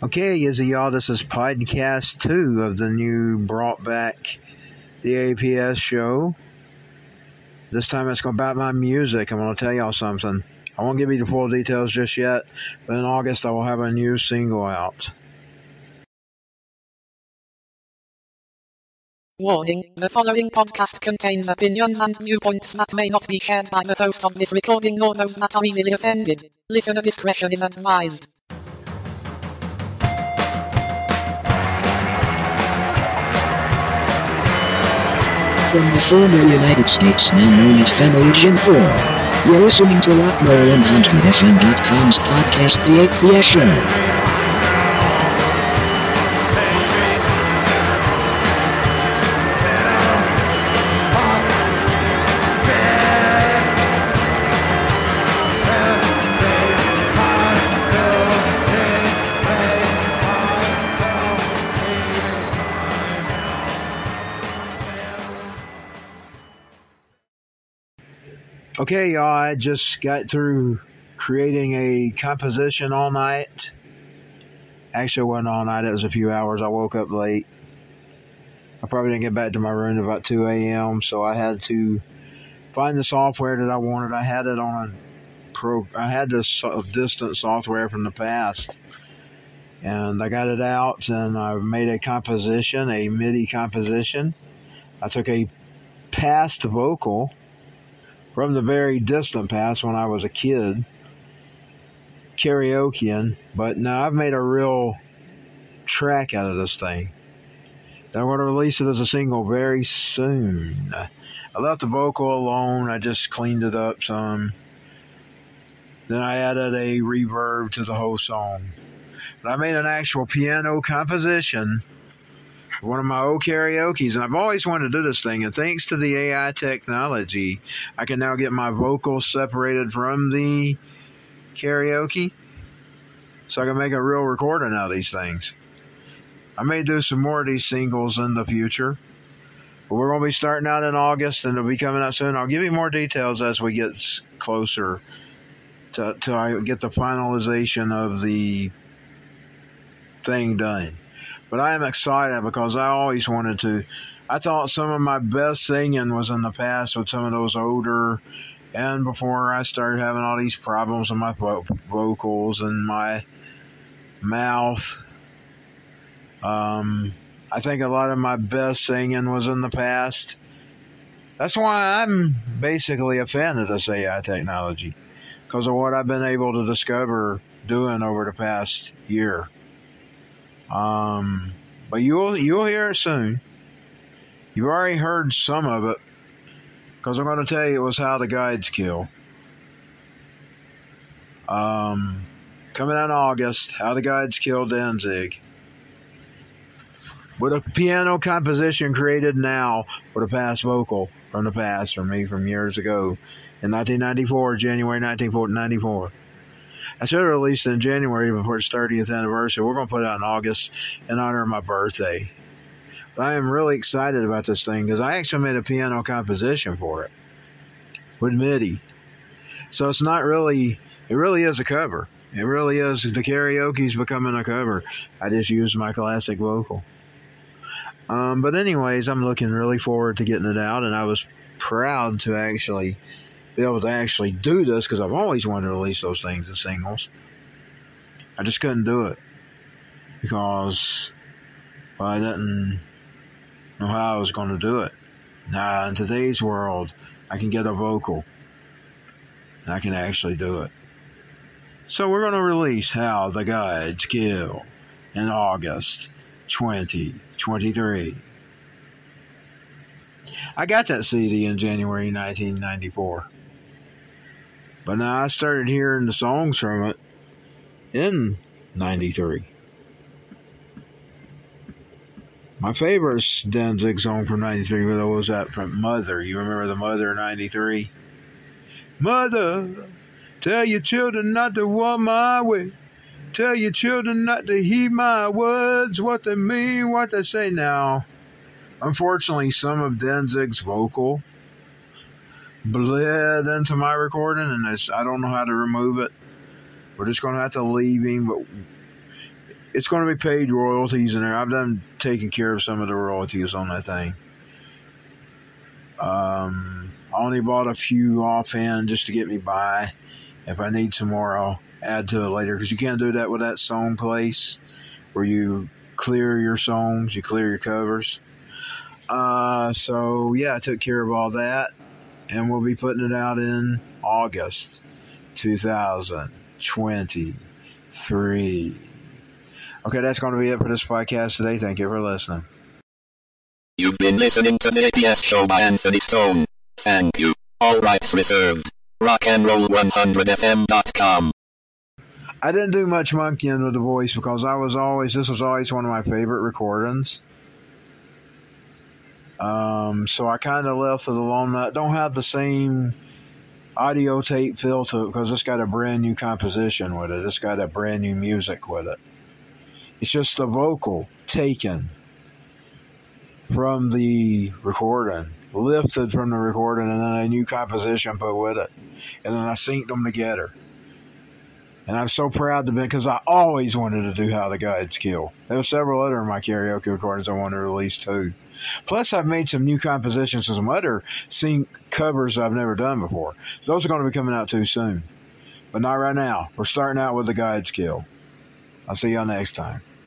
Okay, is y'all, this is podcast two of the new brought back the APS show. This time it's about my music. I'm going to tell y'all something. I won't give you the full details just yet, but in August I will have a new single out. Warning, the following podcast contains opinions and viewpoints that may not be shared by the host of this recording nor those that are easily offended. Listener discretion is advised. From the former United States now known as Federation 4, you're listening to RockMore100FM.com's podcast The APS Show. Okay, y'all, I just got through creating a composition all night. Actually, it wasn't all night, it was a few hours. I woke up late. I probably didn't get back to my room about 2 a.m., so I had to find the software that I wanted. I had it on pro, I had this distant software from the past. And I got it out and I made a composition, a MIDI composition. I took a past vocal from the very distant past when I was a kid, karaokeing, but now I've made a real track out of this thing. I'm going to release it as a single very soon. I left the vocal alone, I just cleaned it up some. Then I added a reverb to the whole song. But I made an actual piano composition one of my old karaoke's, and I've always wanted to do this thing. And thanks to the AI technology, I can now get my vocals separated from the karaoke, so I can make a real recording out of these things. I may do some more of these singles in the future, but we're going to be starting out in August, and it'll be coming out soon. I'll give you more details as we get closer to, to I get the finalization of the thing done. But I am excited because I always wanted to. I thought some of my best singing was in the past with some of those older, and before I started having all these problems with my vo- vocals and my mouth. Um, I think a lot of my best singing was in the past. That's why I'm basically a fan of this AI technology because of what I've been able to discover doing over the past year. Um, but you'll you'll hear it soon. You've already heard some of it because I'm going to tell you it was how the gods kill. Um, coming out in August, how the gods kill Danzig. With a piano composition created now with a past vocal from the past from me from years ago in 1994, January 1994. I should have released it in January before its 30th anniversary. We're going to put it out in August in honor of my birthday. But I am really excited about this thing because I actually made a piano composition for it with MIDI. So it's not really, it really is a cover. It really is. The karaoke's becoming a cover. I just used my classic vocal. Um, but anyways, I'm looking really forward to getting it out, and I was proud to actually be able to actually do this because I've always wanted to release those things as singles. I just couldn't do it because well, I didn't know how I was going to do it. Now, in today's world, I can get a vocal and I can actually do it. So we're going to release How the Gods Kill in August 2023. I got that CD in January 1994. But now I started hearing the songs from it in 93. My favorite Danzig song from 93 was that from Mother. You remember the Mother 93? Mother, tell your children not to walk my way. Tell your children not to heed my words, what they mean, what they say. Now, unfortunately, some of Danzig's vocal bled into my recording, and I don't know how to remove it. We're just going to have to leave him, but it's going to be paid royalties in there. I've done taking care of some of the royalties on that thing. Um, I only bought a few offhand just to get me by. If I need some more, I'll add to it later because you can't do that with that song place where you clear your songs, you clear your covers. Uh, so yeah, I took care of all that, and we'll be putting it out in August 2023. Okay, that's going to be it for this podcast today. Thank you for listening. You've been listening to the APS show by Anthony Stone. Thank you. All rights reserved. Rockandroll100fm.com. I didn't do much monkeying with the voice because I was always this was always one of my favorite recordings. Um, so I kind of left it alone. I don't have the same audio tape feel to it because it's got a brand new composition with it. It's got a brand new music with it. It's just the vocal taken from the recording, lifted from the recording, and then a new composition put with it. And then I synced them together. And I'm so proud to be because I always wanted to do How the Gods Kill. There were several other of my karaoke recordings I wanted to release too. Plus, I've made some new compositions and some other sync covers I've never done before. Those are going to be coming out too soon. But not right now. We're starting out with The Gods Kill. I'll see y'all next time.